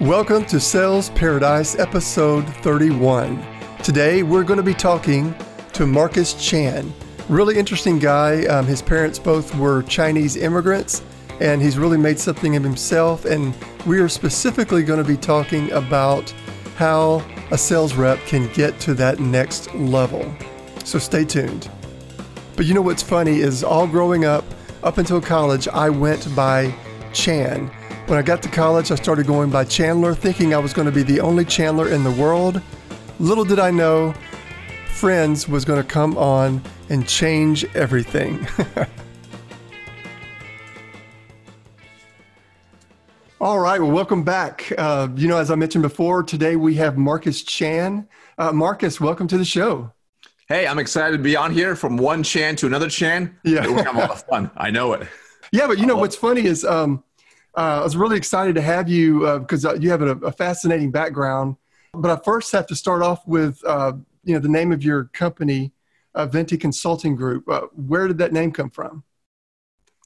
Welcome to Sales Paradise, episode 31. Today, we're going to be talking to Marcus Chan. Really interesting guy. Um, his parents both were Chinese immigrants, and he's really made something of himself. And we are specifically going to be talking about how a sales rep can get to that next level. So stay tuned. But you know what's funny is all growing up, up until college, I went by Chan. When I got to college, I started going by Chandler, thinking I was going to be the only Chandler in the world. Little did I know, Friends was going to come on and change everything. All right, well, welcome back. Uh, you know, as I mentioned before, today we have Marcus Chan. Uh, Marcus, welcome to the show. Hey, I'm excited to be on here from one Chan to another Chan. Yeah. We're having a lot of fun. I know it. Yeah, but you know what's funny is um, I was really excited to have you because uh, you have a, a, fascinating background. But I first have to start off with uh, you know the name of your company, uh, Venli Consulting Group. Uh, where did that name come from?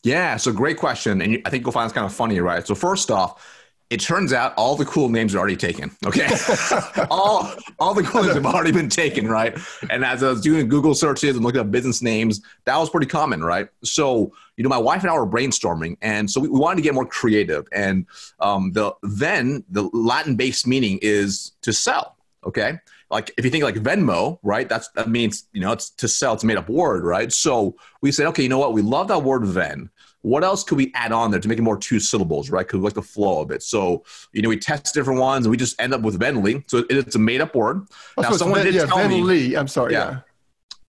Yeah, so great question, and I think you'll find it's kind of funny, right? So first off, it turns out all the cool names are already taken. Okay, all all the cool names have already been taken, right? And as I was doing Google searches and looking up business names, that was pretty common, right? So you know, my wife and I were brainstorming, and so we, we wanted to get more creative. And um, the then the Latin based meaning is to sell. Okay, like if you think like Venmo, right? That's that means you know it's to sell. It's a made up word, right? So we said, okay, you know what? We love that word Ven what else could we add on there to make it more two syllables, right? Because we like the flow of it. So, you know, we test different ones and we just end up with Venli. So it's a made up word. Oh, now, so someone did yeah, tell me. I'm sorry. Yeah.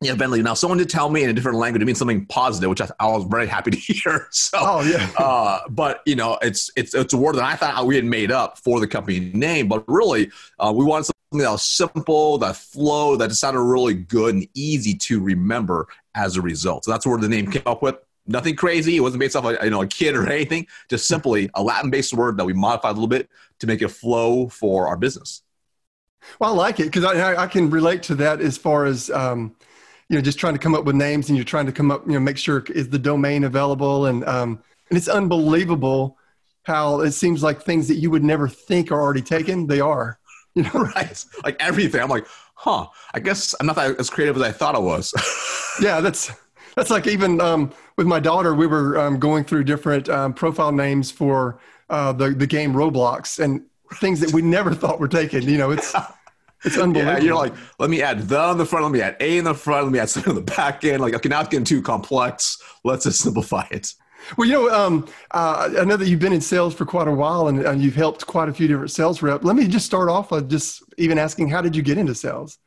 yeah. yeah. Now, someone did tell me in a different language it means something positive, which I, I was very happy to hear. So, oh yeah. uh, but you know, it's it's it's a word that I thought we had made up for the company name, but really, uh, we wanted something that was simple, that flow, that sounded really good and easy to remember as a result. So that's where the name came up with nothing crazy. It wasn't based off a, you know a kid or anything. Just simply a Latin-based word that we modified a little bit to make it flow for our business. Well, I like it because I, I can relate to that as far as um, you know, just trying to come up with names and you're trying to come up, you know, make sure is the domain available and um, and it's unbelievable how it seems like things that you would never think are already taken, they are. You know, right? Like everything. I'm like, huh? I guess I'm not that as creative as I thought I was. yeah, that's that's like even um, with my daughter, we were um, going through different um, profile names for uh, the the game Roblox and things that we never thought were taken. You know, it's it's unbelievable. Yeah, you're like, let me add the on the front, let me add a in the front, let me add something on the back end. Like, okay, now it's getting too complex. Let's just simplify it. Well, you know, um, uh, I know that you've been in sales for quite a while and, and you've helped quite a few different sales reps. Let me just start off with just even asking, how did you get into sales?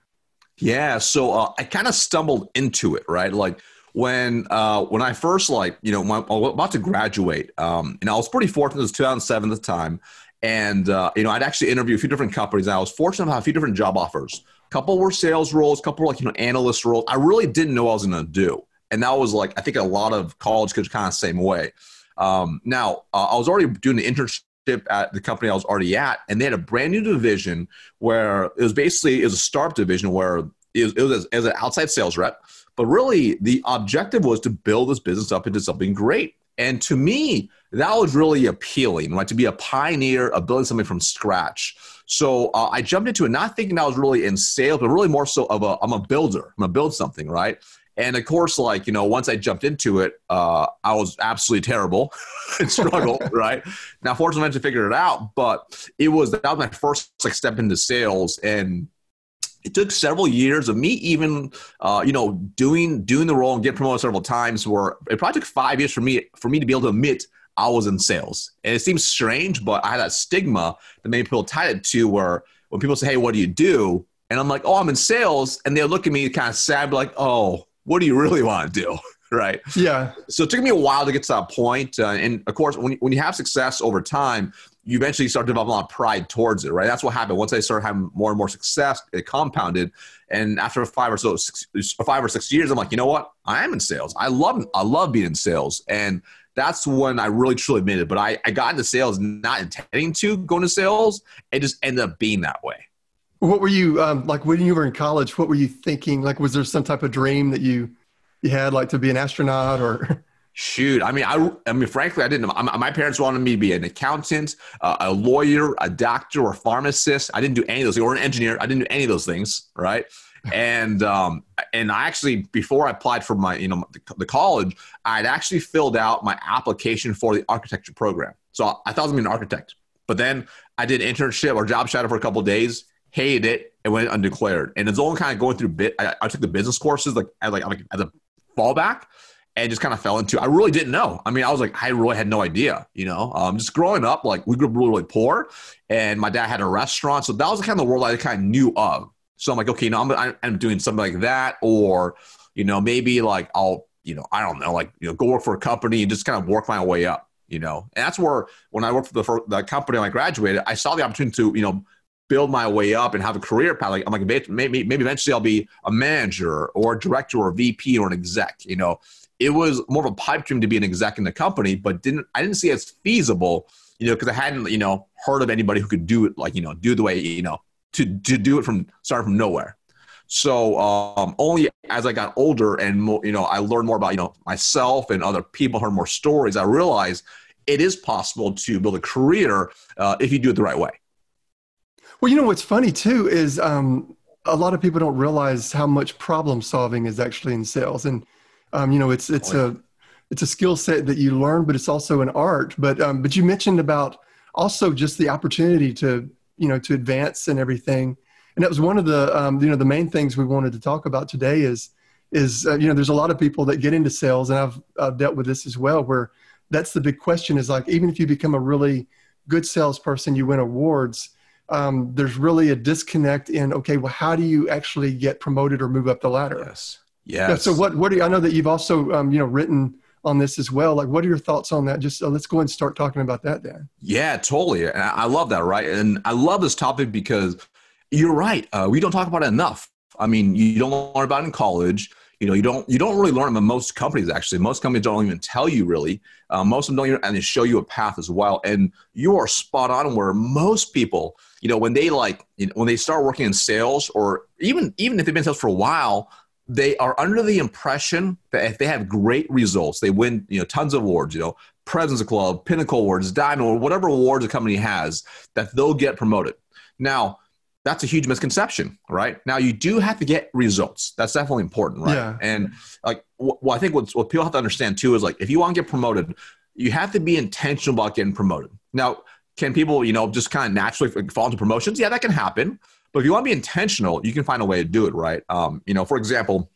Yeah, so uh, I kind of stumbled into it, right? Like when uh, when I first like you know my, I was about to graduate, um, and I was pretty fortunate. It was 2007 at the time, and uh, you know I'd actually interview a few different companies. And I was fortunate to have a few different job offers. A couple were sales roles, a couple were like you know analyst roles. I really didn't know what I was going to do, and that was like I think a lot of college kids kind of same way. Um, now uh, I was already doing the internship at the company I was already at, and they had a brand new division where it was basically it was a startup division where it was, it was as, as an outside sales rep but really, the objective was to build this business up into something great. And to me, that was really appealing, right? To be a pioneer of building something from scratch. So uh, I jumped into it, not thinking I was really in sales, but really more so of a I'm a builder. I'm gonna build something, right? And of course, like you know, once I jumped into it, uh, I was absolutely terrible and struggled. right now, fortunately, I figured it out, but it was that was my first like step into sales, and it took several years of me even uh, you know doing doing the role and get promoted several times where it probably took five years for me for me to be able to admit i was in sales. And it seems strange but i had that stigma that many people tied it to where when people say hey what do you do? And i'm like oh i'm in sales. And they'll look at me kind of sad like oh what do you really want to do? Right? Yeah. So it took me a while to get to that point uh, and of course when, when you have success over time you eventually start developing a lot of pride towards it, right? That's what happened. Once I started having more and more success, it compounded. And after five or so, six, five or six years, I'm like, you know what? I am in sales. I love, I love being in sales, and that's when I really truly admitted. But I, I got into sales not intending to go into sales. It just ended up being that way. What were you um, like when you were in college? What were you thinking? Like, was there some type of dream that you you had, like to be an astronaut or? Shoot, I mean, I, I mean, frankly, I didn't. My parents wanted me to be an accountant, uh, a lawyer, a doctor, or pharmacist. I didn't do any of those, or an engineer. I didn't do any of those things, right? and um, and I actually before I applied for my you know the, the college, I'd actually filled out my application for the architecture program. So I thought I was be an architect, but then I did internship or job shadow for a couple days, hated it, and went undeclared. And it's only kind of going through bit. I, I took the business courses like as like, like as a fallback and just kind of fell into. I really didn't know. I mean, I was like, I really had no idea. You know, um, just growing up, like we grew up really, really poor, and my dad had a restaurant, so that was kind of the world I kind of knew of. So I'm like, okay, you know, I'm I'm doing something like that, or you know, maybe like I'll, you know, I don't know, like you know, go work for a company and just kind of work my way up. You know, and that's where when I worked for the for the company when I graduated, I saw the opportunity to you know build my way up and have a career path. Like I'm like maybe maybe eventually I'll be a manager or a director or a VP or an exec. You know, it was more of a pipe dream to be an exec in the company, but didn't I didn't see it as feasible, you know, because I hadn't, you know, heard of anybody who could do it like, you know, do the way, you know, to to do it from starting from nowhere. So um, only as I got older and more, you know, I learned more about you know myself and other people, heard more stories. I realized it is possible to build a career uh, if you do it the right way. Well, you know what's funny too is um, a lot of people don't realize how much problem solving is actually in sales, and um, you know, it's it's oh, a it's a skill set that you learn, but it's also an art. But um, but you mentioned about also just the opportunity to you know to advance and everything, and that was one of the um, you know the main things we wanted to talk about today is is uh, you know there's a lot of people that get into sales, and I've I've dealt with this as well, where that's the big question is like even if you become a really good salesperson, you win awards. Um, there's really a disconnect in okay, well, how do you actually get promoted or move up the ladder? Yes. Yes. Yeah. So what, what do you, I know that you've also, um, you know, written on this as well. Like, what are your thoughts on that? Just uh, let's go and start talking about that, Dan. Yeah, totally. And I love that. Right. And I love this topic because you're right. Uh, we don't talk about it enough. I mean, you don't learn about it in college. You know, you don't you don't really learn in most companies. Actually, most companies don't even tell you really. Uh, most of them don't even and they show you a path as well. And you are spot on. Where most people, you know, when they like you know, when they start working in sales, or even even if they've been in sales for a while, they are under the impression that if they have great results, they win, you know, tons of awards, you know, President's Club, Pinnacle Awards, Diamond, or whatever awards a company has, that they'll get promoted. Now, that's a huge misconception, right? Now, you do have to get results. That's definitely important, right? Yeah. And like, well, I think what, what people have to understand too is like, if you want to get promoted, you have to be intentional about getting promoted. Now, can people, you know, just kind of naturally fall into promotions? Yeah, that can happen. But if you want to be intentional, you can find a way to do it, right? Um, you know, for example,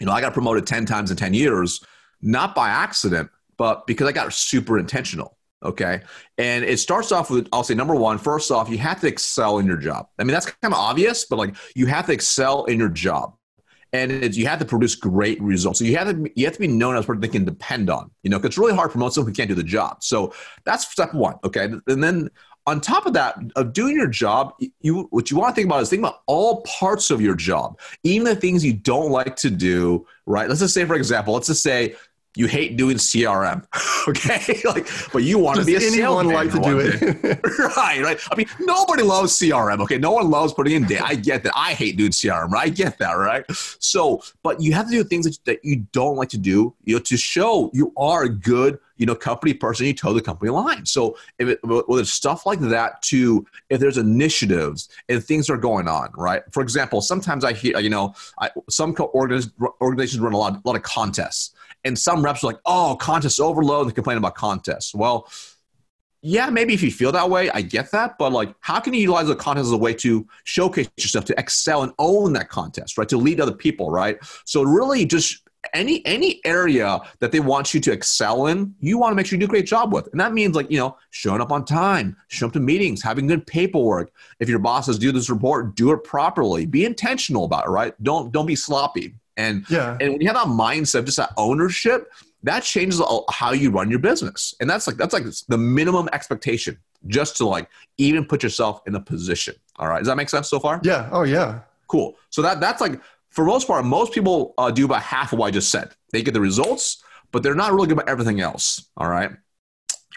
you know, I got promoted 10 times in 10 years, not by accident, but because I got super intentional. Okay. And it starts off with, I'll say, number one, first off, you have to excel in your job. I mean, that's kind of obvious, but like you have to excel in your job. And you have to produce great results. So you have to you have to be known as a person they can depend on. You know, it's really hard to promote someone who can't do the job. So that's step one. Okay, and then on top of that, of doing your job, you what you want to think about is think about all parts of your job, even the things you don't like to do. Right? Let's just say, for example, let's just say you hate doing CRM, okay? like, but you want Does to be a anyone like to do it, right? Right. I mean, nobody loves CRM, okay? No one loves putting in data. I get that. I hate doing CRM, right? I get that, right? So, but you have to do things that, that you don't like to do, you know, to show you are a good, you know, company person. You toe the company line. So, if it, whether it's stuff like that, too, if there's initiatives and things are going on, right? For example, sometimes I hear, you know, I, some organizations run a lot, a lot of contests and some reps are like, oh, contest overload. They complain about contests. Well, yeah, maybe if you feel that way, I get that. But like, how can you utilize the contest as a way to showcase yourself, to excel and own that contest, right? To lead other people, right? So really, just any any area that they want you to excel in, you want to make sure you do a great job with, and that means like you know showing up on time, showing up to meetings, having good paperwork. If your boss says do this report, do it properly. Be intentional about it, right? Don't don't be sloppy. And yeah. and when you have that mindset of just that ownership, that changes how you run your business. And that's like that's like the minimum expectation just to like even put yourself in a position. All right, does that make sense so far? Yeah. Oh yeah. Cool. So that that's like for most part, most people uh, do about half of what I just said. They get the results, but they're not really good about everything else. All right.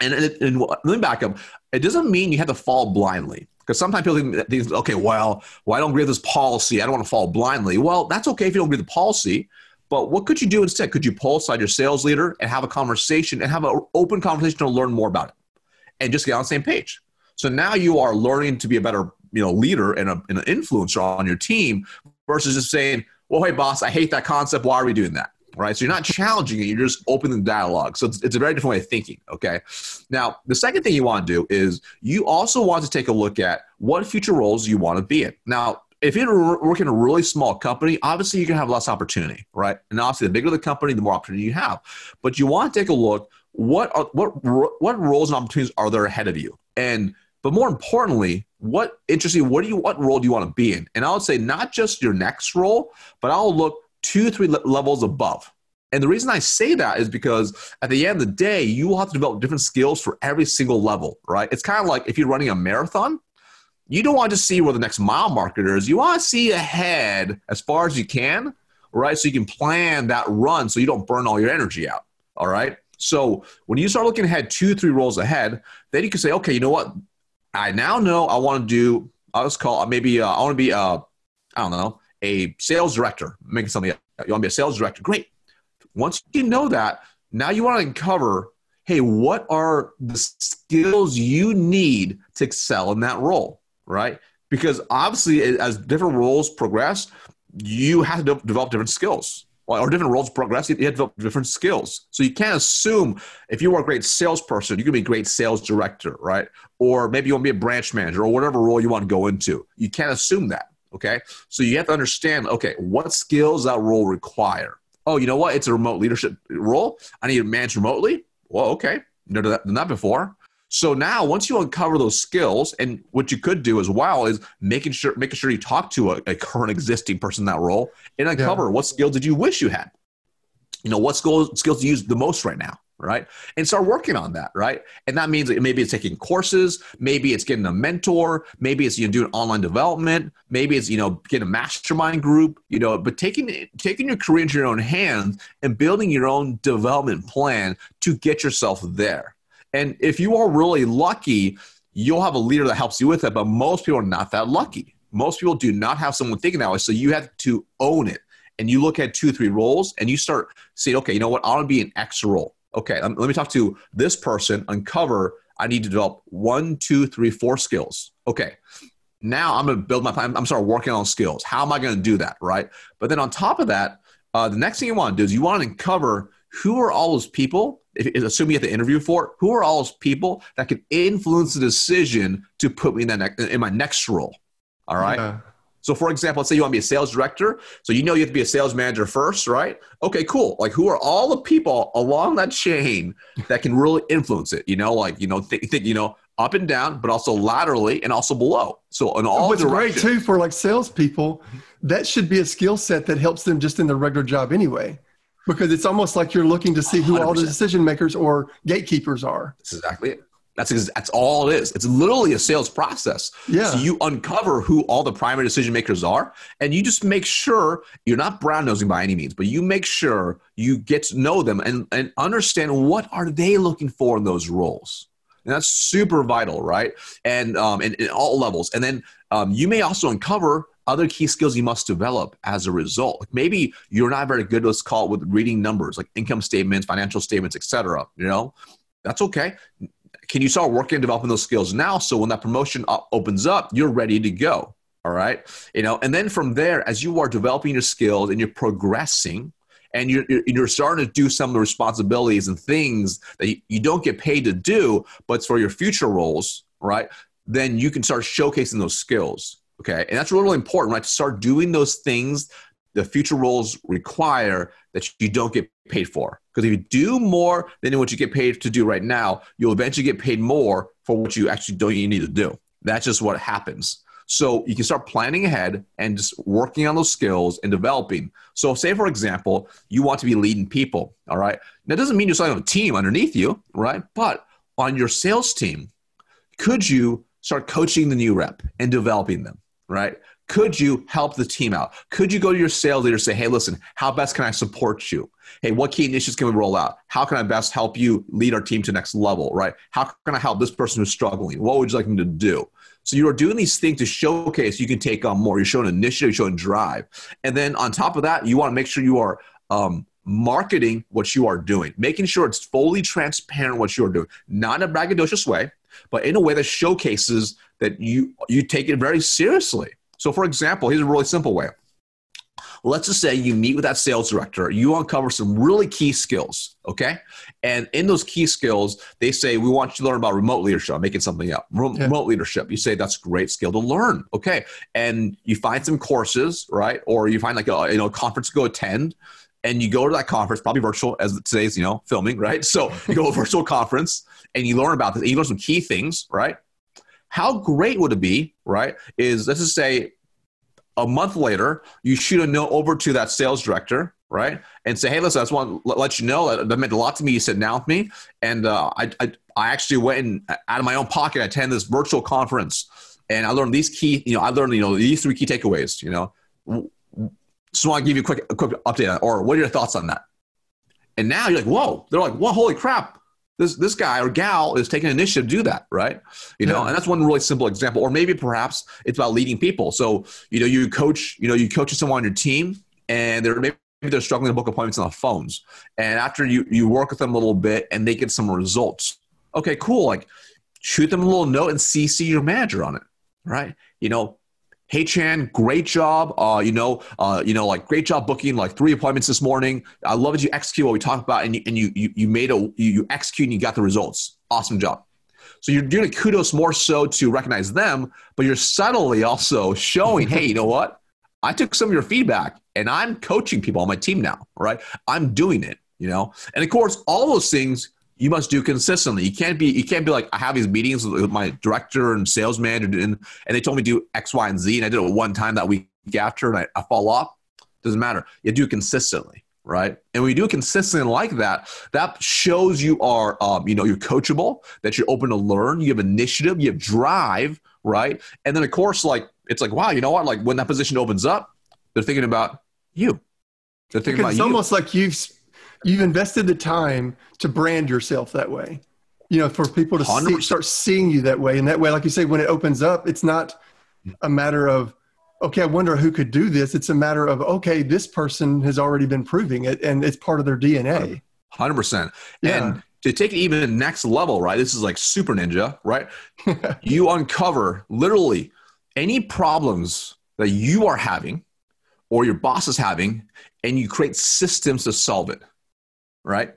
And, and, and let me back up. It doesn't mean you have to fall blindly. Because sometimes people think, okay, well, well, I don't agree with this policy. I don't want to fall blindly. Well, that's okay if you don't agree with the policy, But what could you do instead? Could you pull aside your sales leader and have a conversation and have an open conversation to learn more about it and just get on the same page? So now you are learning to be a better you know leader and, a, and an influencer on your team versus just saying, well, hey, boss, I hate that concept. Why are we doing that? Right. So you're not challenging it, you're just opening the dialogue. So it's, it's a very different way of thinking. Okay. Now, the second thing you want to do is you also want to take a look at what future roles you want to be in. Now, if you're working in a really small company, obviously you can have less opportunity, right? And obviously, the bigger the company, the more opportunity you have. But you want to take a look what are, what what roles and opportunities are there ahead of you, and but more importantly, what interesting, what do you, what role do you want to be in? And I would say not just your next role, but I'll look two, three levels above. And the reason I say that is because at the end of the day, you will have to develop different skills for every single level, right? It's kind of like if you're running a marathon, you don't want to see where the next mile marker is. You want to see ahead as far as you can, right? So you can plan that run so you don't burn all your energy out, all right? So when you start looking ahead two, three roles ahead, then you can say, okay, you know what? I now know I want to do. I was called call maybe uh, I want to be uh, I don't know a sales director. Making something up. You want to be a sales director? Great. Once you know that, now you want to uncover. Hey, what are the skills you need to excel in that role? Right? Because obviously, as different roles progress, you have to develop different skills or different roles progress, you develop different skills. So you can't assume if you are a great salesperson, you can be a great sales director, right? Or maybe you want to be a branch manager or whatever role you want to go into. You can't assume that, okay? So you have to understand, okay, what skills that role require. Oh, you know what? It's a remote leadership role. I need to manage remotely. Well, okay, never done that before. So now, once you uncover those skills, and what you could do as well is making sure making sure you talk to a, a current existing person in that role and uncover yeah. what skills did you wish you had. You know, what skills skills do you use the most right now, right? And start working on that, right? And that means that maybe it's taking courses, maybe it's getting a mentor, maybe it's you know doing online development, maybe it's you know getting a mastermind group, you know, but taking taking your career into your own hands and building your own development plan to get yourself there and if you are really lucky, you'll have a leader that helps you with it. But most people are not that lucky. Most people do not have someone thinking that way. So you have to own it. And you look at two, three roles and you start saying, okay, you know what? I want to be an X role. Okay, let me talk to this person, uncover. I need to develop one, two, three, four skills. Okay, now I'm going to build my plan. I'm start working on skills. How am I going to do that? Right. But then on top of that, uh, the next thing you want to do is you want to uncover who are all those people assuming you have to interview for, who are all those people that can influence the decision to put me in that ne- in my next role? All right. Yeah. So, for example, let's say you want to be a sales director. So you know you have to be a sales manager first, right? Okay, cool. Like, who are all the people along that chain that can really influence it? You know, like you know, think, think you know, up and down, but also laterally and also below. So in all What's great too for like salespeople, that should be a skill set that helps them just in their regular job anyway because it's almost like you're looking to see who 100%. all the decision makers or gatekeepers are. That's exactly it. That's that's all it is. It's literally a sales process. Yeah. So you uncover who all the primary decision makers are, and you just make sure you're not brown nosing by any means, but you make sure you get to know them and, and understand what are they looking for in those roles. And that's super vital, right? And um, in, in all levels. And then um, you may also uncover other key skills you must develop as a result. Maybe you're not very good, let's call it with reading numbers, like income statements, financial statements, etc. You know, that's okay. Can you start working and developing those skills now? So when that promotion opens up, you're ready to go. All right. You know, and then from there, as you are developing your skills and you're progressing, and you're, you're starting to do some of the responsibilities and things that you don't get paid to do, but it's for your future roles, right? Then you can start showcasing those skills. Okay. And that's really, important, right? To start doing those things the future roles require that you don't get paid for. Because if you do more than what you get paid to do right now, you'll eventually get paid more for what you actually don't you need to do. That's just what happens. So you can start planning ahead and just working on those skills and developing. So, say for example, you want to be leading people. All right. That doesn't mean you're starting a team underneath you, right? But on your sales team, could you start coaching the new rep and developing them? Right? Could you help the team out? Could you go to your sales leader and say, hey, listen, how best can I support you? Hey, what key initiatives can we roll out? How can I best help you lead our team to next level, right? How can I help this person who's struggling? What would you like me to do? So you are doing these things to showcase you can take on more. You're showing initiative, you're showing drive. And then on top of that, you want to make sure you are um, marketing what you are doing, making sure it's fully transparent what you're doing, not in a braggadocious way, but in a way that showcases that you you take it very seriously. So, for example, here's a really simple way. Let's just say you meet with that sales director, you uncover some really key skills, okay? And in those key skills, they say, We want you to learn about remote leadership. I'm making something up. Remote yeah. leadership. You say, That's a great skill to learn, okay? And you find some courses, right? Or you find like a you know, conference to go attend and you go to that conference, probably virtual as today's, you know, filming, right? So you go to a virtual conference and you learn about this, and you learn some key things, right? How great would it be, right? Is let's just say a month later, you shoot a note over to that sales director, right? And say, hey, listen, I just want to let you know that meant a lot to me. You sitting down with me. And uh, I, I, I actually went and out of my own pocket, I attended this virtual conference and I learned these key, you know, I learned, you know, these three key takeaways, you know. Just want to give you a quick, a quick update or what are your thoughts on that? And now you're like, whoa, they're like, whoa, holy crap this this guy or gal is taking initiative to do that, right? You know, yeah. and that's one really simple example. Or maybe perhaps it's about leading people. So you know, you coach, you know, you coach someone on your team, and they're maybe they're struggling to book appointments on the phones, and after you you work with them a little bit and they get some results. Okay, cool. Like shoot them a little note and CC your manager on it, right? You know, hey Chan, great job. Uh, you know, uh, you know, like great job booking like three appointments this morning. I love that you execute what we talked about, and you and you you, you made a you, you execute and you got the results. Awesome job. So you're doing a kudos more so to recognize them, but you're subtly also showing, hey, you know what? I took some of your feedback and I'm coaching people on my team now, right? I'm doing it, you know? And of course, all those things you must do consistently. You can't be you can't be like I have these meetings with my director and sales manager and, and they told me to do X, Y, and Z, and I did it one time that week after, and I, I fall off. Doesn't matter. You do it consistently, right? And when you do it consistently like that, that shows you are um, you know you're coachable, that you're open to learn, you have initiative, you have drive, right? And then of course, like it's like wow, you know what? Like when that position opens up, they're thinking about you. They're thinking about it's you. almost like you've you've invested the time to brand yourself that way you know for people to see, start seeing you that way. And that way like you say when it opens up it's not a matter of okay i wonder who could do this. It's a matter of okay this person has already been proving it and it's part of their dna 100% yeah. and to take it even next level right this is like super ninja right? You uncover literally any problems that you are having or your boss is having and you create systems to solve it right?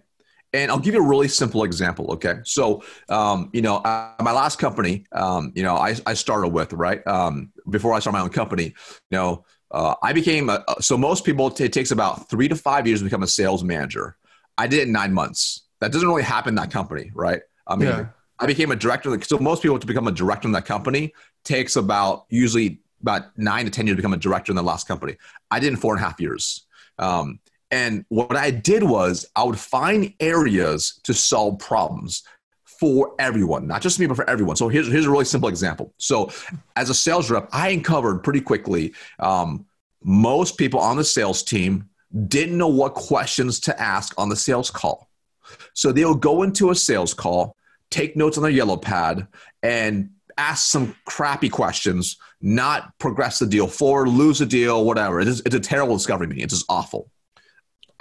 And I'll give you a really simple example. Okay, so um, you know, uh, my last company, um, you know, I, I started with right um, before I started my own company. You know, uh, I became a, so most people it takes about three to five years to become a sales manager. I did it in nine months. That doesn't really happen in that company, right? I mean, yeah. I became a director. So most people to become a director in that company takes about usually about nine to ten years to become a director in the last company. I did in four and a half years. Um, and what I did was I would find areas to solve problems for everyone, not just me, but for everyone. So here's, here's a really simple example. So as a sales rep, I uncovered pretty quickly um, most people on the sales team didn't know what questions to ask on the sales call. So they'll go into a sales call, take notes on their yellow pad, and ask some crappy questions, not progress the deal forward, lose the deal, whatever. It's, it's a terrible discovery meeting. It's just awful.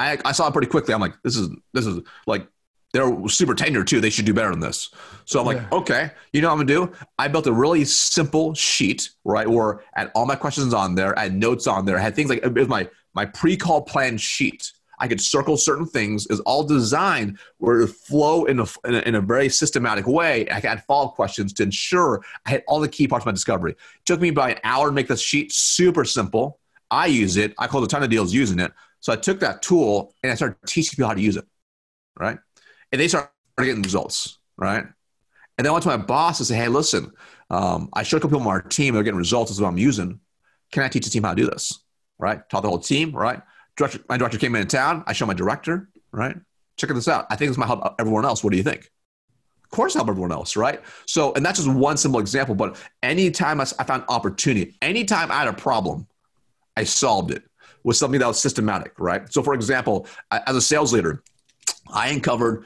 I, I saw it pretty quickly. I'm like, this is this is like they're super tenured too. They should do better than this. So I'm like, yeah. okay, you know what I'm gonna do? I built a really simple sheet, right? Where I had all my questions on there, I had notes on there, I had things like it was my my pre-call plan sheet. I could circle certain things. Is all designed where it flow in a, in a, in a very systematic way. I had follow-up questions to ensure I had all the key parts of my discovery. It took me about an hour to make this sheet super simple. I use it. I closed a ton of deals using it. So I took that tool and I started teaching people how to use it, right? And they started getting results, right? And then I went to my boss and said, hey, listen, um, I showed a couple people on our team, they're getting results. This is what I'm using. Can I teach the team how to do this, right? Taught the whole team, right? Director, my director came in town. I showed my director, right? Check this out. I think this might help everyone else. What do you think? Of course, help everyone else, right? So, and that's just one simple example. But anytime I, I found opportunity, anytime I had a problem, I solved it was something that was systematic, right? So, for example, as a sales leader, I uncovered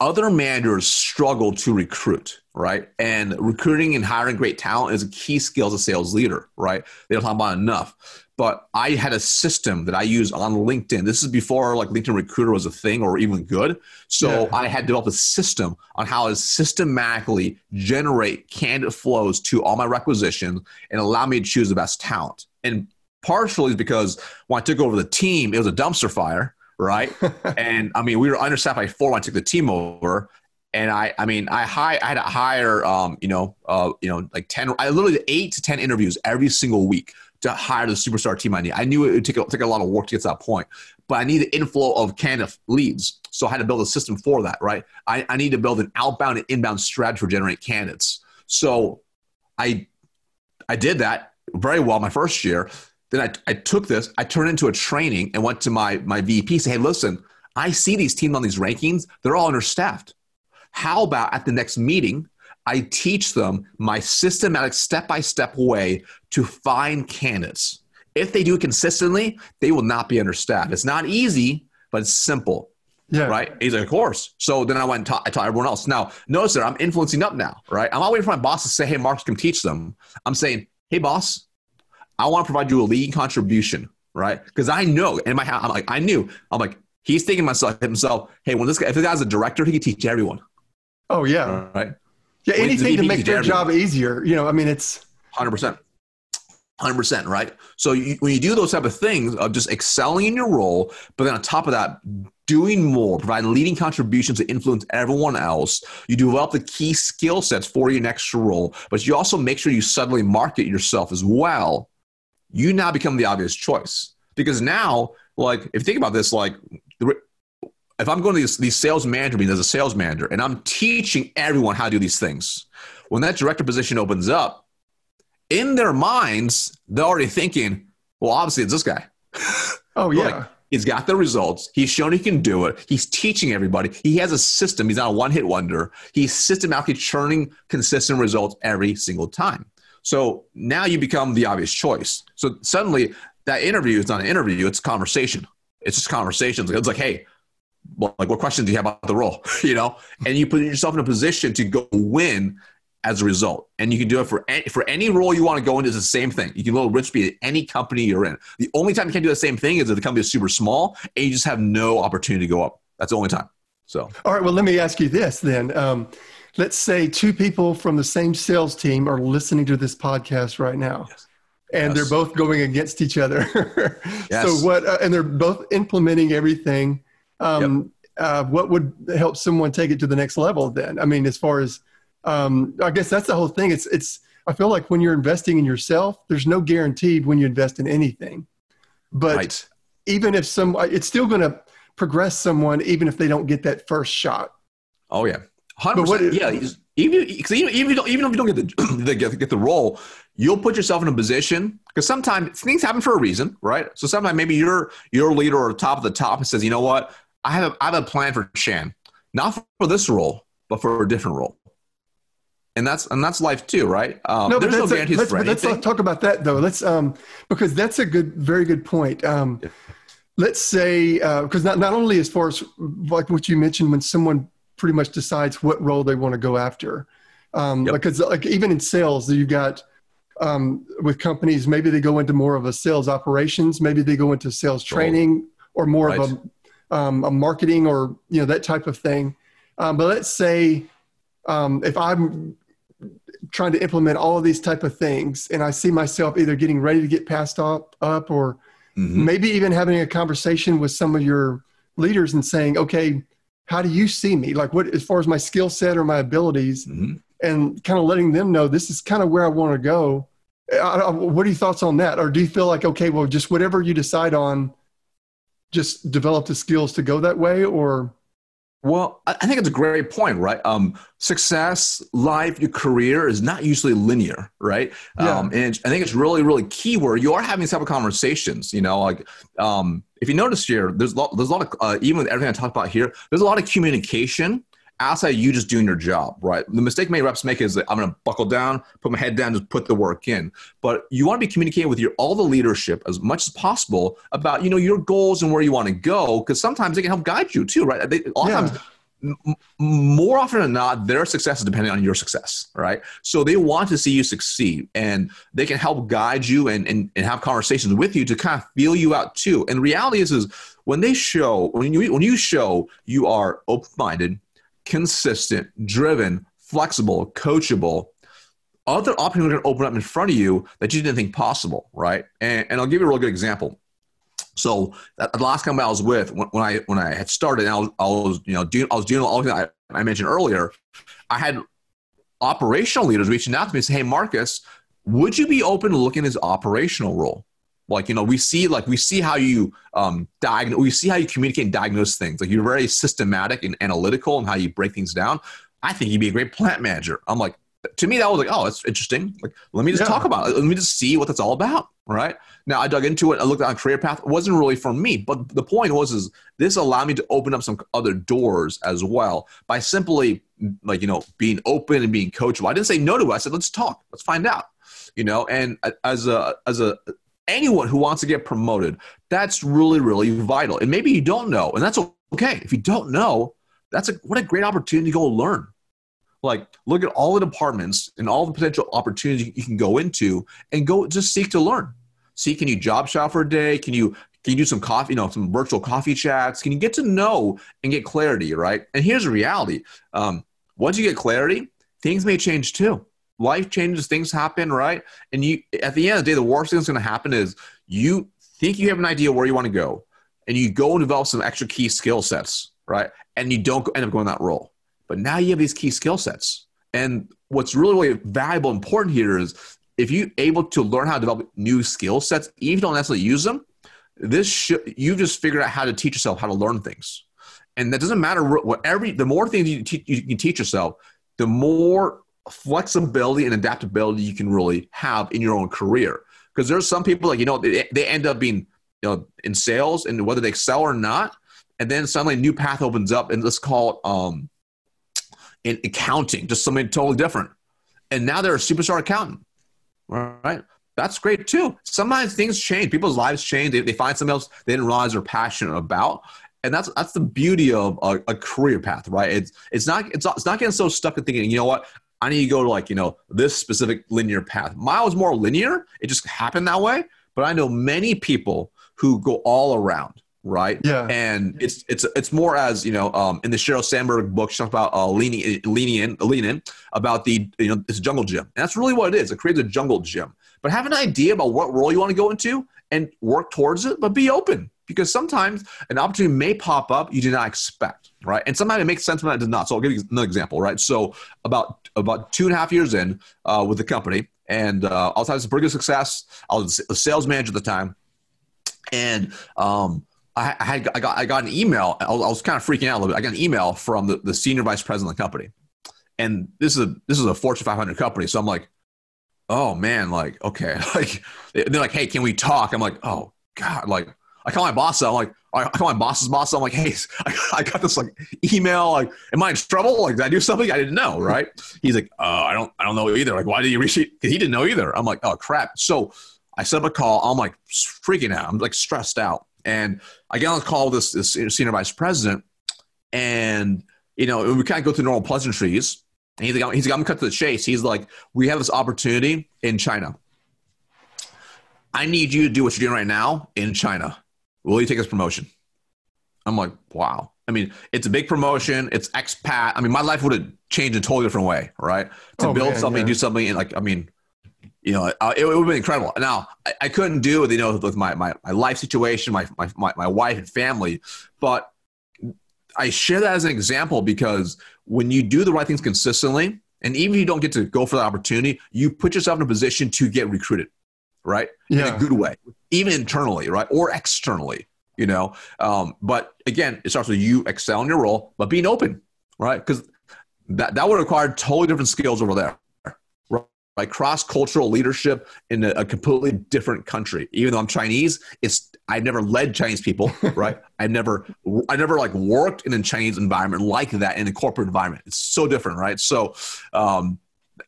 other managers struggle to recruit, right? And recruiting and hiring great talent is a key skill as a sales leader, right? They don't talk about enough. but I had a system that I use on LinkedIn. This is before like LinkedIn Recruiter was a thing or even good. So yeah. I had developed a system on how to systematically generate candidate flows to all my requisitions and allow me to choose the best talent. And partially is because when I took over the team, it was a dumpster fire, right? and I mean, we were understaffed by four when I took the team over. And I, I mean, I, high, I had to hire, um, you know, uh, you know, like ten. I literally did eight to ten interviews every single week to hire the superstar team I need. I knew it would take a, take a lot of work to get to that point, but I need the inflow of candidate leads. So I had to build a system for that, right? I, I need to build an outbound and inbound strategy for generate candidates. So I I did that very well my first year. Then I, I took this, I turned into a training and went to my my VP, say, hey, listen, I see these teams on these rankings, they're all understaffed. How about at the next meeting, I teach them my systematic step by step way to find candidates. If they do it consistently, they will not be understaffed. It's not easy, but it's simple. Yeah. Right. He's like, of course. So then I went and taught, I taught everyone else. Now, notice that I'm influencing up now, right? I'm not waiting for my boss to say, hey, Marcus can teach them. I'm saying, hey, boss, I want to provide you a leading contribution, right? Because I know in my house, I'm like, I knew, I'm like, he's thinking myself himself, hey, when this guy, if this guy's a director, he can teach everyone. Oh yeah. Right. Yeah, anything to make their job easier. You know, I mean, it's hundred percent. 100% right so you, when you do those type of things of just excelling in your role but then on top of that doing more providing leading contributions to influence everyone else you develop the key skill sets for your next role but you also make sure you subtly market yourself as well you now become the obvious choice because now like if you think about this like if I'm going to these, these sales manager meetings as a sales manager and I'm teaching everyone how to do these things, when that director position opens up, in their minds, they're already thinking, well, obviously it's this guy. Oh, yeah. like, he's got the results. He's shown he can do it. He's teaching everybody. He has a system. He's not a one hit wonder. He's systematically churning consistent results every single time. So now you become the obvious choice. So suddenly that interview is not an interview, it's a conversation. It's just conversations. It's like, hey, like what questions do you have about the role? You know? And you put yourself in a position to go win as a result. And you can do it for any, for any role you want to go into is the same thing. You can go rich be at any company you're in. The only time you can't do the same thing is if the company is super small and you just have no opportunity to go up. That's the only time so. All right well let me ask you this then. Um, let's say two people from the same sales team are listening to this podcast right now yes and yes. they're both going against each other. yes. So what? Uh, and they're both implementing everything um, yep. uh, what would help someone take it to the next level then? I mean, as far as, um, I guess that's the whole thing. It's, it's, I feel like when you're investing in yourself, there's no guaranteed when you invest in anything. But right. even if some, it's still going to progress someone, even if they don't get that first shot. Oh yeah. 100%. Yeah. Even, even, even, if you don't, even if you don't get the, the get, get the role, you'll put yourself in a position because sometimes things happen for a reason, right? So sometimes maybe you're your leader or top of the top and says, you know what, I have a, I have a plan for Shan, not for this role, but for a different role. And that's and that's life too, right? Um, no, but no a, let's, let's, let's, talk about that though. Let's um because that's a good, very good point. Um, yeah. Let's say because uh, not not only as far as like what you mentioned when someone pretty much decides what role they want to go after, um, yep. because like even in sales, you've got um, with companies, maybe they go into more of a sales operations, maybe they go into sales training, or more right. of a um, a marketing or you know that type of thing. Um, but let's say um, if I'm trying to implement all of these type of things, and I see myself either getting ready to get passed up, up, or mm-hmm. maybe even having a conversation with some of your leaders and saying, "Okay, how do you see me? Like, what as far as my skill set or my abilities?" Mm-hmm. And kind of letting them know this is kind of where I want to go. what are your thoughts on that? Or do you feel like, okay, well, just whatever you decide on, just develop the skills to go that way or well i think it's a great point right um, success life your career is not usually linear right yeah. um, and i think it's really really key where you are having these type of conversations you know like um, if you notice here there's a lot, there's a lot of uh, even everything i talked about here there's a lot of communication outside of you just doing your job, right? The mistake many reps make is that I'm going to buckle down, put my head down, just put the work in. But you want to be communicating with your all the leadership as much as possible about you know your goals and where you want to go, because sometimes they can help guide you too, right? They, a yeah. of times more often than not, their success is dependent on your success, right? So they want to see you succeed and they can help guide you and, and, and have conversations with you to kind of feel you out too. And reality is, is when they show, when you, when you show you are open-minded, consistent, driven, flexible, coachable, other opportunities are going to open up in front of you that you didn't think possible, right? And, and I'll give you a real good example. So the last company I was with, when, when, I when I had started, and I was, I was you know doing I was doing all the I, I mentioned earlier. I had operational leaders reaching out to me and say, "Hey, Marcus, would you be open to looking at his operational role? Like you know, we see like we see how you um, diagnose, we see how you communicate and diagnose things. Like you're very systematic and analytical and how you break things down. I think you'd be a great plant manager. I'm like, to me, that was like, oh, that's interesting. Like, let me just yeah. talk about it. Let me just see what that's all about. Right now, I dug into it. I looked on career path. It wasn't really for me, but the point was, is this allowed me to open up some other doors as well by simply like you know being open and being coachable. I didn't say no to it. I said, let's talk. Let's find out. You know, and as a as a anyone who wants to get promoted, that's really really vital. And maybe you don't know, and that's okay. If you don't know, that's a what a great opportunity to go learn. Like look at all the departments and all the potential opportunities you can go into and go just seek to learn. See can you job shop for a day? Can you can you do some coffee you know some virtual coffee chats? Can you get to know and get clarity right? And here's the reality. Um, once you get clarity things may change too life changes things happen right and you at the end of the day the worst thing that's going to happen is you think you have an idea where you want to go and you go and develop some extra key skill sets right and you don't end up going that role but now you have these key skill sets. And what's really, really valuable, important here is if you're able to learn how to develop new skill sets, even if you don't necessarily use them, this should, you just figure out how to teach yourself how to learn things. And that doesn't matter what every, the more things you, te- you can teach yourself, the more flexibility and adaptability you can really have in your own career. Because there's some people like, you know, they, they end up being, you know, in sales and whether they excel or not. And then suddenly a new path opens up and let's call it, um, in accounting, just something totally different. And now they're a superstar accountant, right? That's great too. Sometimes things change. People's lives change. They, they find something else they didn't realize they're passionate about. And that's that's the beauty of a, a career path, right? It's it's not it's it's not getting so stuck in thinking, you know what, I need to go to like you know this specific linear path. Mine was more linear. It just happened that way. But I know many people who go all around right? Yeah. And it's it's it's more as you know, um, in the Sheryl Sandberg book, she talks about uh, leaning leaning in, leaning in about the you know it's a jungle gym, and that's really what it is. It creates a jungle gym. But have an idea about what role you want to go into and work towards it, but be open because sometimes an opportunity may pop up you did not expect, right? And sometimes it makes sense, when it does not. So I'll give you another example, right? So about about two and a half years in uh, with the company, and uh, I was having some pretty good success. I was a sales manager at the time, and um, I, I, had, I, got, I got an email. I was, I was, kind of freaking out a little bit. I got an email from the, the senior vice president of the company. And this is a, this is a Fortune 500 company. So I'm like, oh man, like, okay. Like, they're like, hey, can we talk? I'm like, oh God. Like, I call my boss. I'm like, I call my boss's boss. I'm like, hey, I, got this like email. Like, am I in trouble? Like, did I do something I didn't know? Right? He's like, oh, I don't, I don't know either. Like, why did you reach? Because he didn't know either. I'm like, oh crap. So I set up a call. I'm like freaking out. I'm like stressed out. And I get on the call with this, this senior vice president, and you know, we kind of go through normal pleasantries. And he's like, he's like, I'm cut to the chase. He's like, we have this opportunity in China. I need you to do what you're doing right now in China. Will you take this promotion? I'm like, wow. I mean, it's a big promotion. It's expat. I mean, my life would have changed in a totally different way, right? To oh, build man, something, yeah. do something, and like, I mean, you know, uh, it, it would have been incredible. Now, I, I, couldn't do it, you know, with my, my, my life situation, my, my, my, my wife and family, but I share that as an example because when you do the right things consistently, and even if you don't get to go for that opportunity, you put yourself in a position to get recruited, right? Yeah. In a good way, even internally, right? Or externally, you know? Um, but again, it starts with you excel in your role, but being open, right? Because that, that would require totally different skills over there like cross cultural leadership in a, a, completely different country. Even though I'm Chinese, it's I've never led Chinese people, right? I've never I never like worked in a Chinese environment like that in a corporate environment. It's so different, right? So um,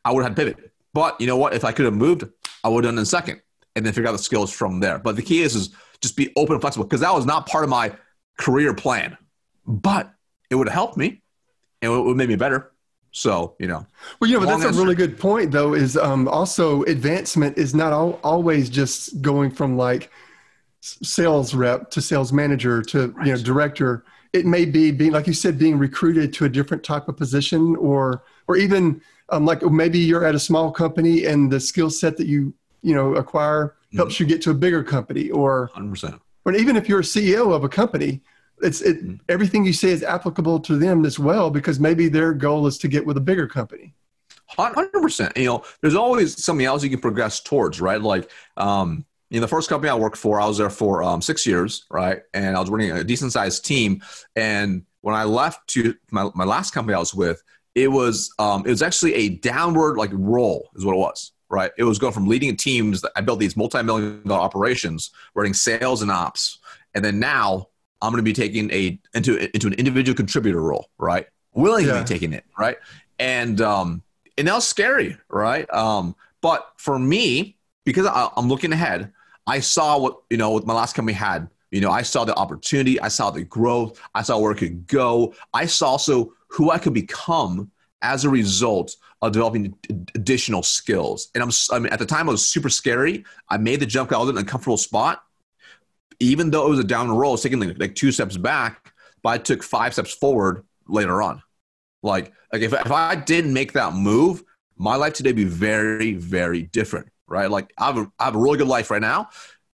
I would have had to. But you know what? If I could have moved, I would have done in a second and then figure out the skills from there. But the key is is just be open and flexible because that was not part of my career plan. But it would have helped me and it, would make me better. So you know. Well, you know, but that's a really good point, though. Is um, also advancement is not al- always just going from like sales rep to sales manager to right. you know director. It may be being, like you said, being recruited to a different type of position, or or even um, like maybe you're at a small company and the skill set that you you know acquire helps mm-hmm. you get to a bigger company, or 100%. Or even if you're a CEO of a company, it's it, mm-hmm. everything you say is applicable to them as well because maybe their goal is to get with a bigger company. Hundred percent. You know, there's always something else you can progress towards, right? Like, um, know, the first company I worked for, I was there for um, six years, right? And I was running a decent sized team. And when I left to my, my last company I was with, it was um, it was actually a downward like roll, is what it was, right? It was going from leading teams. I built these multi-million dollar operations, running sales and ops, and then now I'm going to be taking a into into an individual contributor role, right? Willingly yeah. taking it, right? And um, and that was scary, right? Um, but for me, because I, I'm looking ahead, I saw what you know what my last company had. You know, I saw the opportunity, I saw the growth, I saw where it could go. I saw also who I could become as a result of developing additional skills. And I'm, I mean, at the time, it was super scary. I made the jump. I was in a comfortable spot, even though it was a down roll, I was taking like, like two steps back, but I took five steps forward later on. Like, like if, if I didn't make that move, my life today would be very, very different, right? Like I have, a, I have a really good life right now.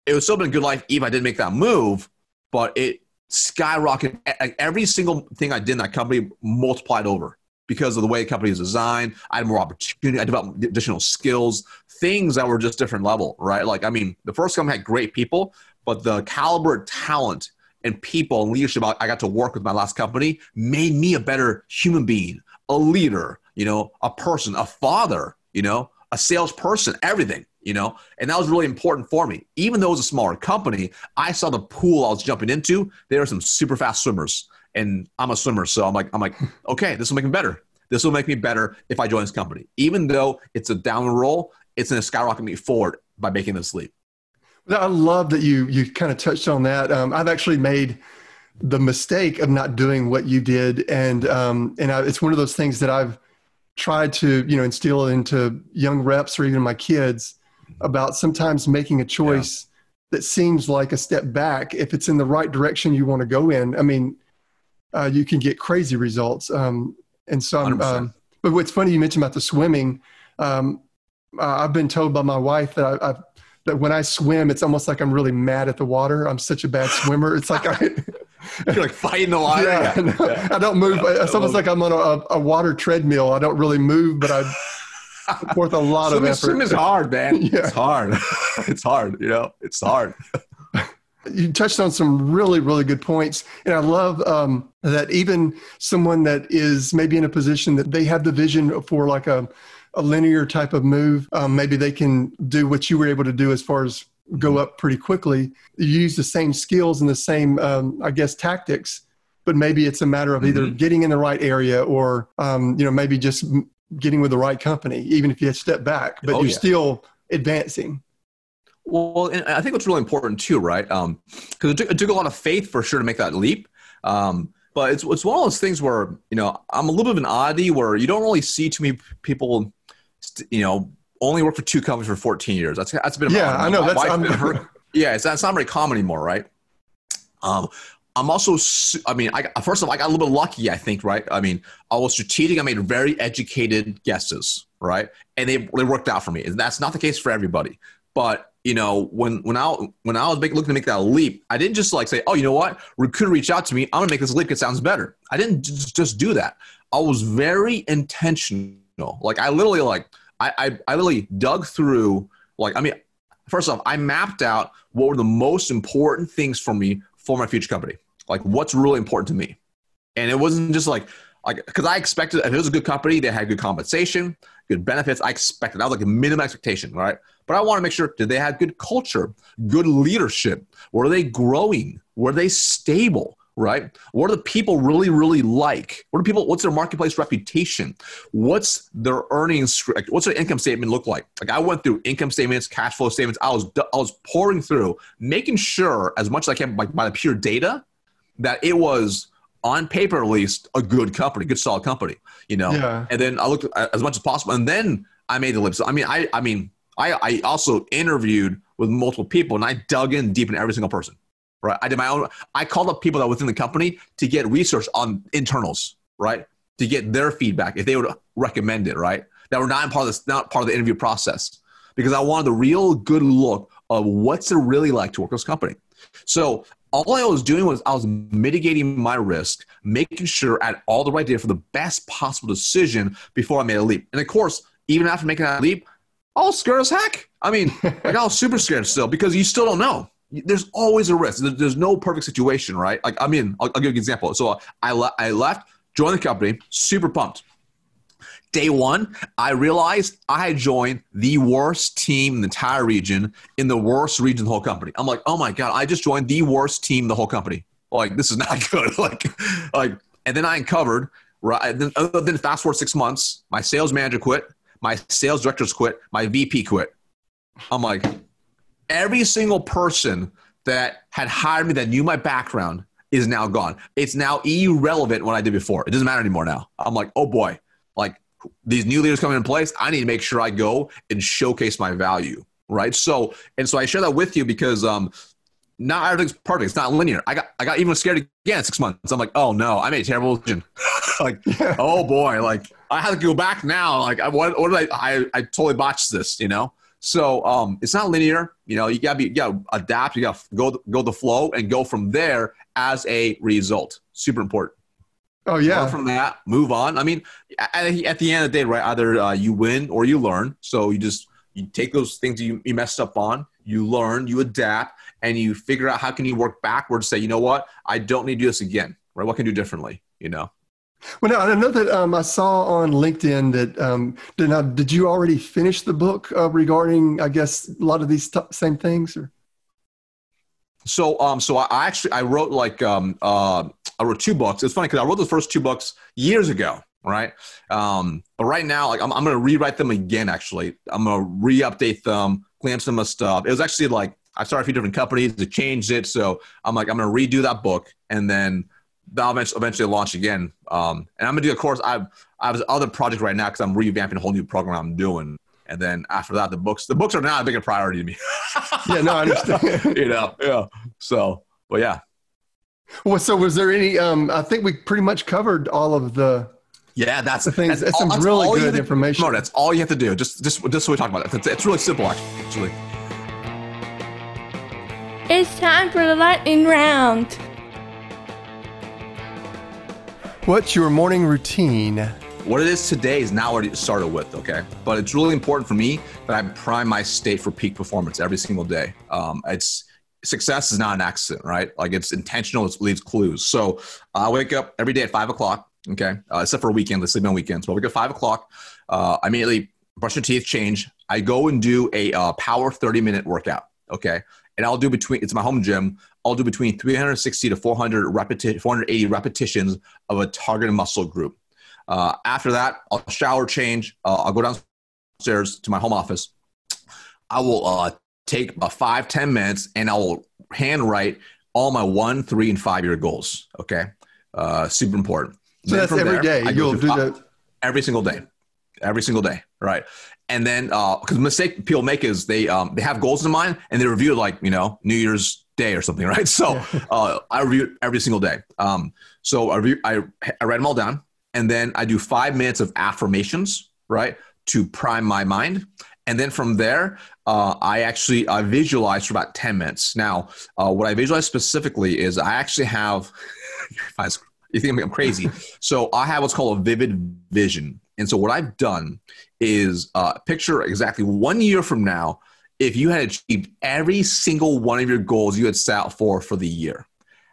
It would still been a good life if I didn't make that move, but it skyrocketed. Every single thing I did in that company multiplied over because of the way the company is designed. I had more opportunity. I developed additional skills, things that were just different level, right? Like, I mean, the first company had great people, but the caliber talent and people and leadership I got to work with my last company made me a better human being, a leader, you know, a person, a father, you know, a salesperson, everything, you know, and that was really important for me. Even though it was a smaller company, I saw the pool I was jumping into. There were some super fast swimmers, and I'm a swimmer, so I'm like, I'm like, okay, this will make me better. This will make me better if I join this company. Even though it's a down roll, it's going to skyrocket me forward by making this leap. I love that you you kind of touched on that. Um, I've actually made the mistake of not doing what you did, and um, and I, it's one of those things that I've tried to you know instill into young reps or even my kids about sometimes making a choice yeah. that seems like a step back if it's in the right direction you want to go in. I mean, uh, you can get crazy results. Um, and so, um, but what's funny you mentioned about the swimming. Um, uh, I've been told by my wife that I, I've that when I swim, it's almost like I'm really mad at the water. I'm such a bad swimmer. It's like I. You're like fighting the water. Yeah, yeah. No, yeah. I don't move. Yeah, it's almost like I'm on a, a, water treadmill. I don't really move, but I put forth a lot swim, of effort. Swim is hard, man. yeah. It's hard. it's hard. You know, it's hard. You touched on some really, really good points, and I love um, that even someone that is maybe in a position that they have the vision for like a a linear type of move, um, maybe they can do what you were able to do as far as go up pretty quickly. You use the same skills and the same, um, I guess, tactics, but maybe it's a matter of either mm-hmm. getting in the right area or, um, you know, maybe just getting with the right company, even if you step back, but oh, you're yeah. still advancing. Well, and I think what's really important too, right? Because um, it, took, it took a lot of faith for sure to make that leap. Um, but it's, it's one of those things where, you know, I'm a little bit of an oddity where you don't really see too many people you know, only worked for two companies for 14 years. That's that's been yeah. I know that's I'm, yeah. It's that's not very common anymore, right? Um, I'm also, I mean, I first of all, I got a little bit lucky, I think, right? I mean, I was strategic. I made very educated guesses, right? And they they worked out for me. And that's not the case for everybody. But you know, when when I when I was make, looking to make that leap, I didn't just like say, oh, you know what, recruiter reach out to me. I'm gonna make this leap. It sounds better. I didn't just, just do that. I was very intentional. Like I literally like I, I, I literally dug through, like, I mean, first off, I mapped out what were the most important things for me for my future company. Like, what's really important to me. And it wasn't just like, like, because I expected if it was a good company, they had good compensation, good benefits. I expected that was like a minimum expectation, right? But I want to make sure did they have good culture, good leadership? Were they growing? Were they stable? right? What do the people really, really like? What do people? What's their marketplace reputation? What's their earnings? What's their income statement look like? Like I went through income statements, cash flow statements. I was I was pouring through, making sure as much as I can, like by the pure data, that it was on paper at least, a good company, good solid company, you know. Yeah. And then I looked as much as possible, and then I made the. So I mean, I I mean, I I also interviewed with multiple people, and I dug in deep in every single person. Right. I did my own. I called up people that were within the company to get research on internals. Right. To get their feedback if they would recommend it. Right. That were not part of this, not part of the interview process, because I wanted the real good look of what's it really like to work with this company. So all I was doing was I was mitigating my risk, making sure I had all the right data for the best possible decision before I made a leap. And of course, even after making that leap, I was scared as heck. I mean, like I was super scared still because you still don't know. There's always a risk. There's no perfect situation, right? Like, I mean, I'll, I'll give you an example. So I, le- I left, joined the company, super pumped. Day one, I realized I had joined the worst team in the entire region, in the worst region of the whole company. I'm like, oh my God, I just joined the worst team the whole company. Like, this is not good. like, like, and then I uncovered, right? Then, then fast forward six months, my sales manager quit, my sales directors quit, my VP quit. I'm like, every single person that had hired me that knew my background is now gone. It's now irrelevant what I did before. It doesn't matter anymore now. I'm like, oh boy, like these new leaders coming in place, I need to make sure I go and showcase my value, right? So, and so I share that with you because um, not everything's perfect. It's not linear. I got I got even scared again six months. I'm like, oh no, I made a terrible decision. like, oh boy, like I have to go back now. Like, I, what what did I I, I totally botched this, you know? So um, it's not linear. You know, you gotta be you gotta adapt. You gotta go go the flow and go from there as a result. Super important. Oh yeah. Learn from that, move on. I mean, at, at the end of the day, right? Either uh, you win or you learn. So you just you take those things you, you messed up on, you learn, you adapt, and you figure out how can you work backwards. Say, you know what? I don't need to do this again. Right? What can I do differently? You know. Well, now I know that um, I saw on LinkedIn that um, did, now, did you already finish the book uh, regarding, I guess, a lot of these t- same things? Or? So, um, so I actually I wrote like um, uh, I wrote two books. It's funny because I wrote the first two books years ago, right? Um, but right now, like I'm, I'm going to rewrite them again. Actually, I'm going to re-update them, clean some of stuff. It was actually like I started a few different companies to change it, so I'm like I'm going to redo that book and then I'll eventually, eventually launch again. Um, and I'm going to do, a course, I I have other project right now because I'm revamping a whole new program I'm doing. And then after that, the books the books are not a bigger priority to me. yeah, no, I understand. you know, yeah. So, but yeah. Well, so was there any? Um, I think we pretty much covered all of the. Yeah, that's the things. That's, that's some really good information. No, that's all you have to do. Just, just, just what we talk about. It's, it's really simple, actually. It's time for the lightning round. What's your morning routine? What it is today is not what it started with, okay? But it's really important for me that I prime my state for peak performance every single day. Um, it's success is not an accident, right? Like it's intentional, it leaves clues. So I wake up every day at five o'clock, okay? Uh, except for a weekend, let's sleep on weekends. But wake up five o'clock. Uh, I immediately brush my teeth, change. I go and do a uh, power 30 minute workout, okay? And I'll do between, it's my home gym. I'll do between 360 to 400 repeti- 480 repetitions of a targeted muscle group. Uh, after that, I'll shower, change. Uh, I'll go downstairs to my home office. I will uh, take about five, 10 minutes and I will handwrite all my one, three, and five year goals. Okay. Uh, super important. So then that's every there, day. You'll do that every single day, every single day. Right. And then, because uh, mistake people make is they um, they have goals in mind and they review it like you know New Year's Day or something, right? So uh, I review it every single day. Um, so I, review, I I write them all down, and then I do five minutes of affirmations, right, to prime my mind. And then from there, uh, I actually uh, visualize for about 10 minutes. Now, uh, what I visualize specifically is I actually have, you think I'm crazy. so I have what's called a vivid vision. And so what I've done is uh, picture exactly one year from now, if you had achieved every single one of your goals you had set out for for the year,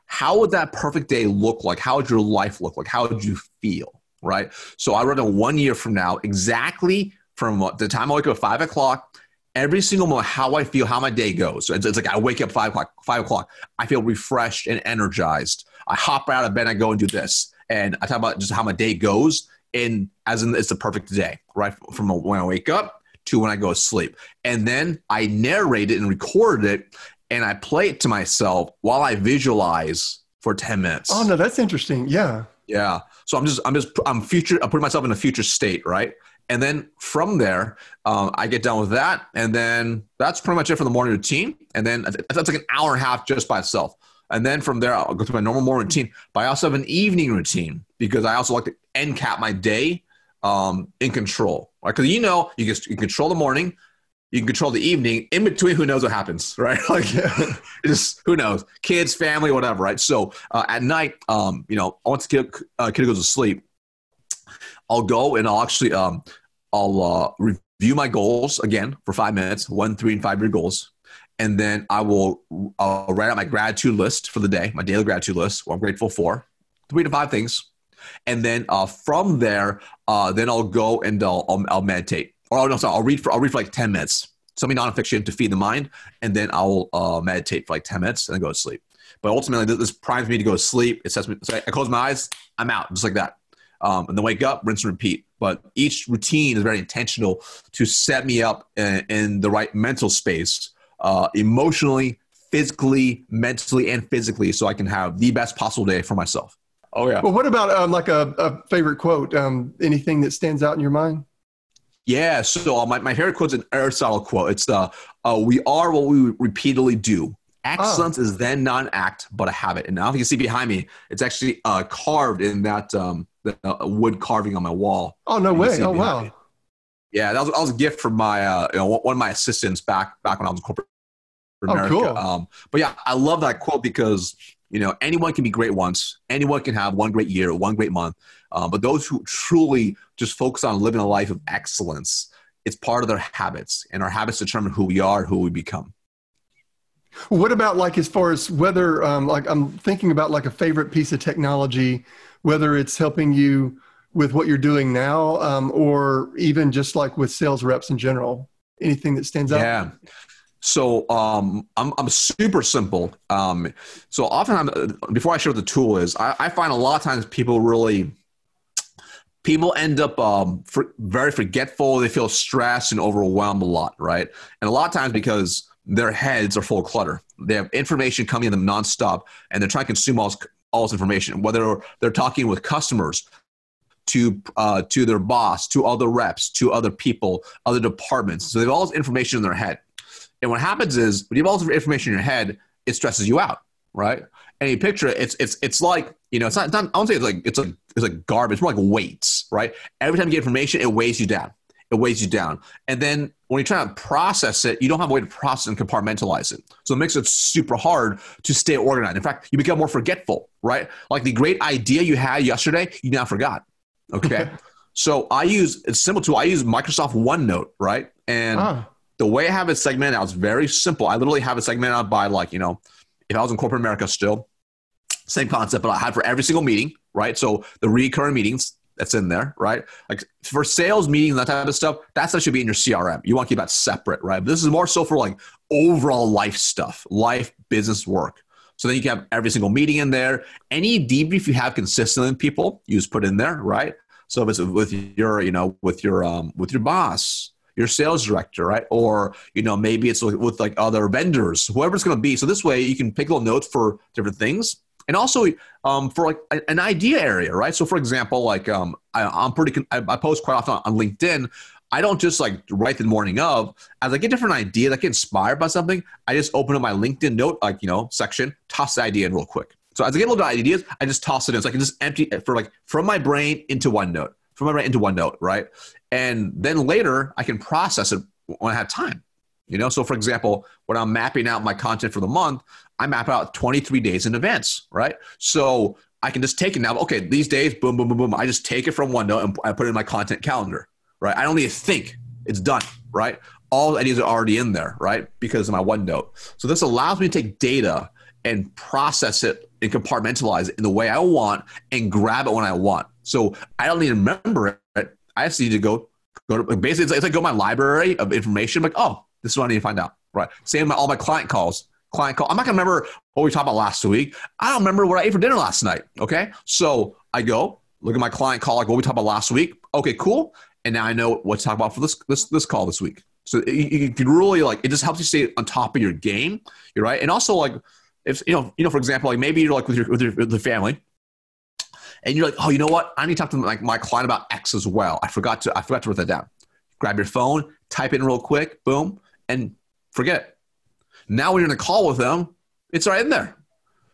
how would that perfect day look like? How would your life look like? How would you feel? Right. So I wrote a one year from now, exactly from the time I wake up at five o'clock, every single moment, how I feel, how my day goes. So it's, it's like I wake up five o'clock, five o'clock, I feel refreshed and energized. I hop out of bed, I go and do this. And I talk about just how my day goes. And as in, it's the perfect day, right? From when I wake up to when I go to sleep. And then I narrate it and record it and I play it to myself while I visualize for 10 minutes. Oh no, that's interesting. Yeah. Yeah. So I'm just, I'm just, I'm future, I'm putting myself in a future state, right? And then from there, um, I get done with that. And then that's pretty much it for the morning routine. And then that's like an hour and a half just by itself. And then from there, I'll go through my normal morning routine. But I also have an evening routine because I also like to end cap my day um, in control. Right? Because you know, you can, you can control the morning, you can control the evening. In between, who knows what happens, right? Like, just who knows? Kids, family, whatever, right? So uh, at night, um, you know, once the kid, uh, kid goes to sleep, I'll go and I'll actually um, I'll uh, review my goals again for five minutes, one, three, and five year goals, and then I will I'll write out my gratitude list for the day, my daily gratitude list, what I'm grateful for, three to five things, and then uh, from there, uh, then I'll go and I'll, I'll, I'll meditate, or oh, no, sorry, I'll read for I'll read for like ten minutes, something nonfiction to feed the mind, and then I'll uh, meditate for like ten minutes and then go to sleep. But ultimately, this primes me to go to sleep. It sets me. So I close my eyes, I'm out, just like that um, and then wake up, rinse and repeat. But each routine is very intentional to set me up in, in the right mental space, uh, emotionally, physically, mentally, and physically, so I can have the best possible day for myself. Oh yeah. Well, what about um, like a, a, favorite quote? Um, anything that stands out in your mind? Yeah. So uh, my, my favorite quote is an Aristotle quote. It's the uh, "We are what we repeatedly do." Excellence oh. is then not an act, but a habit. And now if you can see behind me, it's actually uh, carved in that um, the uh, wood carving on my wall. Oh no way! Oh wow! Me. Yeah, that was, that was a gift from my uh, you know one of my assistants back back when I was in corporate America. Oh, cool. Um, but yeah, I love that quote because you know anyone can be great once. Anyone can have one great year, one great month. Um, but those who truly just focus on living a life of excellence, it's part of their habits, and our habits determine who we are, who we become. What about like as far as whether um, like I'm thinking about like a favorite piece of technology whether it's helping you with what you're doing now um, or even just like with sales reps in general? Anything that stands out? Yeah. So um, I'm, I'm super simple. Um, so often I'm, before i share what the tool is I, I, find a lot of times people really people end up um, for, very forgetful. They feel stressed and overwhelmed a lot right? And a lot of times because their heads are full of clutter they have information coming in them nonstop and they're trying to consume all all this information, whether they're talking with customers, to uh, to their boss, to other reps, to other people, other departments. So they have all this information in their head. And what happens is when you have all this information in your head, it stresses you out, right? And you picture it, it's it's it's like you know, it's not, it's not I don't say it's like it's like it's like garbage. It's more like weights, right? Every time you get information, it weighs you down. It weighs you down. And then when you try to process it, you don't have a way to process and compartmentalize it. So it makes it super hard to stay organized. In fact, you become more forgetful, right? Like the great idea you had yesterday, you now forgot. Okay. so I use it's simple too. I use Microsoft OneNote, right? And ah. the way I have it segmented out is very simple. I literally have it segmented out by like, you know, if I was in corporate America still, same concept, but I had for every single meeting, right? So the recurring meetings, that's in there, right? Like for sales meetings, that type of stuff, that stuff should be in your CRM. You want to keep that separate, right? But this is more so for like overall life stuff, life, business, work. So then you can have every single meeting in there. Any debrief you have consistently with people, you just put in there, right? So if it's with your, you know, with your um, with your boss, your sales director, right? Or you know, maybe it's with like other vendors, whoever it's going to be. So this way, you can pick little notes for different things and also um, for like an idea area, right? So, for example, like um, I, am pretty, I, I, post quite often on LinkedIn. I don't just like write the morning of. As I get different ideas, I get inspired by something. I just open up my LinkedIn note, like you know, section, toss the idea in real quick. So as I get a little bit of ideas, I just toss it in. So I can just empty it for like from my brain into OneNote, from my brain into OneNote, right? And then later I can process it when I have time. You know, so for example, when I'm mapping out my content for the month, I map out 23 days in advance, right? So I can just take it now. Okay, these days, boom, boom, boom, boom. I just take it from OneNote and I put it in my content calendar, right? I don't need to think. It's done, right? All ideas are already in there, right? Because of my OneNote. So this allows me to take data and process it and compartmentalize it in the way I want and grab it when I want. So I don't need to remember it. I just need to go go to basically it's like, it's like go to my library of information. I'm like, oh, this is what I need to find out. Right. Same all my client calls client call. I'm not gonna remember what we talked about last week. I don't remember what I ate for dinner last night. Okay, so I go look at my client call, like what we talked about last week. Okay, cool. And now I know what to talk about for this this this call this week. So you, can really like it just helps you stay on top of your game. You're right, and also like if you know, you know, for example, like maybe you're like with your with your with family, and you're like, oh, you know what? I need to talk to like my client about X as well. I forgot to I forgot to write that down. Grab your phone, type in real quick, boom, and forget. Now when you're in a call with them, it's right in there.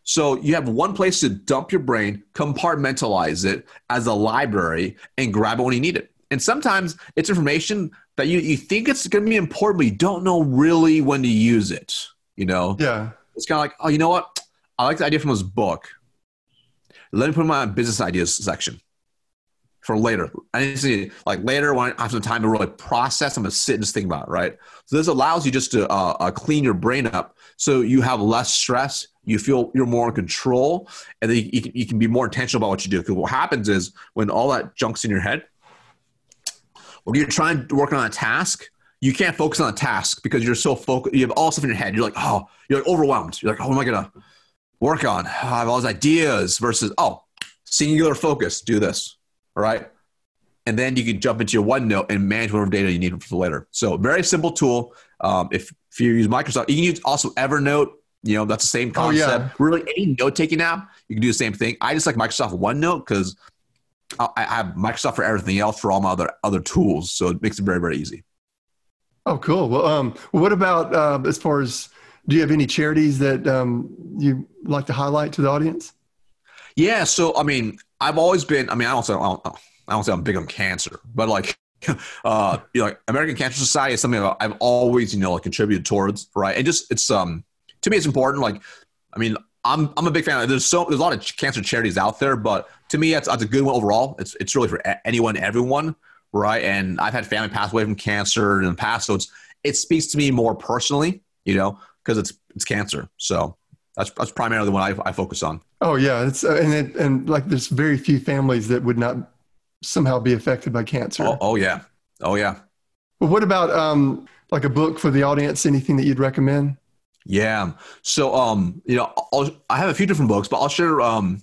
So you have one place to dump your brain, compartmentalize it as a library, and grab it when you need it. And sometimes it's information that you, you think it's going to be important, but you don't know really when to use it. You know? Yeah. It's kind of like, oh, you know what? I like the idea from this book. Let me put my business ideas section for later. I need to see like later when I have some time to really process. I'm gonna sit and just think about it, right? So this allows you just to uh, uh, clean your brain up, so you have less stress. You feel you're more in control, and then you, you, can, you can be more intentional about what you do. Because what happens is when all that junk's in your head, when you're trying to work on a task, you can't focus on a task because you're so focused. You have all stuff in your head. You're like, oh, you're like overwhelmed. You're like, oh, what am I gonna work on? I have all these ideas versus oh, singular focus. Do this all right? And then you can jump into your OneNote and manage whatever data you need for later. So very simple tool. Um, if, if you use Microsoft, you can use also Evernote. You know, that's the same concept. Oh, yeah. Really, any note taking app, you can do the same thing. I just like Microsoft OneNote because I have Microsoft for everything else for all my other other tools. So it makes it very, very easy. Oh, cool. Well, um, what about uh, as far as do you have any charities that um, you like to highlight to the audience? Yeah. So, I mean, I've always been. I mean, I don't say I don't, I don't say I'm big on cancer, but like, uh, you know, like American Cancer Society is something I've always, you know, like contributed towards, right? And just it's um to me, it's important. Like, I mean, I'm I'm a big fan. Of, there's so there's a lot of cancer charities out there, but to me, that's that's a good one overall. It's it's really for anyone, everyone, right? And I've had family pass away from cancer in the past, so it's it speaks to me more personally, you know, because it's it's cancer. So that's that's primarily what I, I focus on. Oh yeah, it's uh, and it, and like there's very few families that would not somehow be affected by cancer. Oh, oh yeah, oh yeah. Well, what about um like a book for the audience? Anything that you'd recommend? Yeah. So um you know I'll, I have a few different books, but I'll share um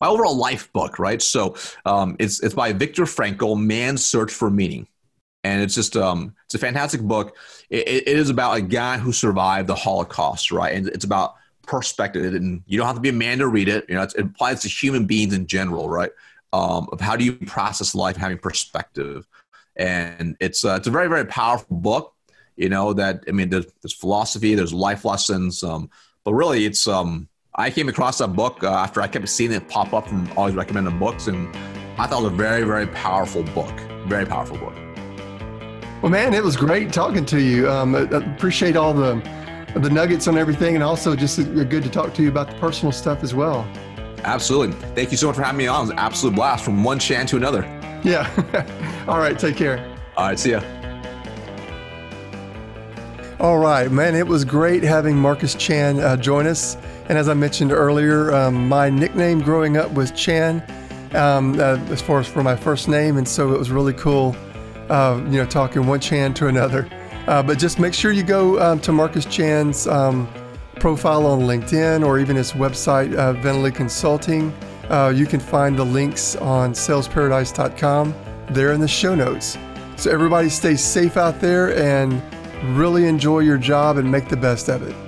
my overall life book, right? So um it's it's by Viktor Frankl, Man's Search for Meaning and it's just um, it's a fantastic book. It, it is about a guy who survived the Holocaust, right? And it's about perspective. And you don't have to be a man to read it. You know, it applies to human beings in general, right? Um, of how do you process life, having perspective, and it's uh, it's a very very powerful book. You know that I mean, there's, there's philosophy, there's life lessons, um, but really, it's um, I came across that book uh, after I kept seeing it pop up from always recommended books, and I thought it was a very very powerful book, very powerful book. Well, man, it was great talking to you. Um, appreciate all the the nuggets on everything, and also just good to talk to you about the personal stuff as well. Absolutely. Thank you so much for having me on. It was an absolute blast from one Chan to another. Yeah. All right. Take care. All right. See ya. All right, man. It was great having Marcus Chan uh, join us. And as I mentioned earlier, um, my nickname growing up was Chan, um, uh, as far as for my first name, and so it was really cool, uh, you know, talking one Chan to another. Uh, but just make sure you go um, to Marcus Chan's um, profile on LinkedIn or even his website, uh, Consulting. Uh, you can find the links on salesparadise.com there in the show notes. So everybody stay safe out there and really enjoy your job and make the best of it.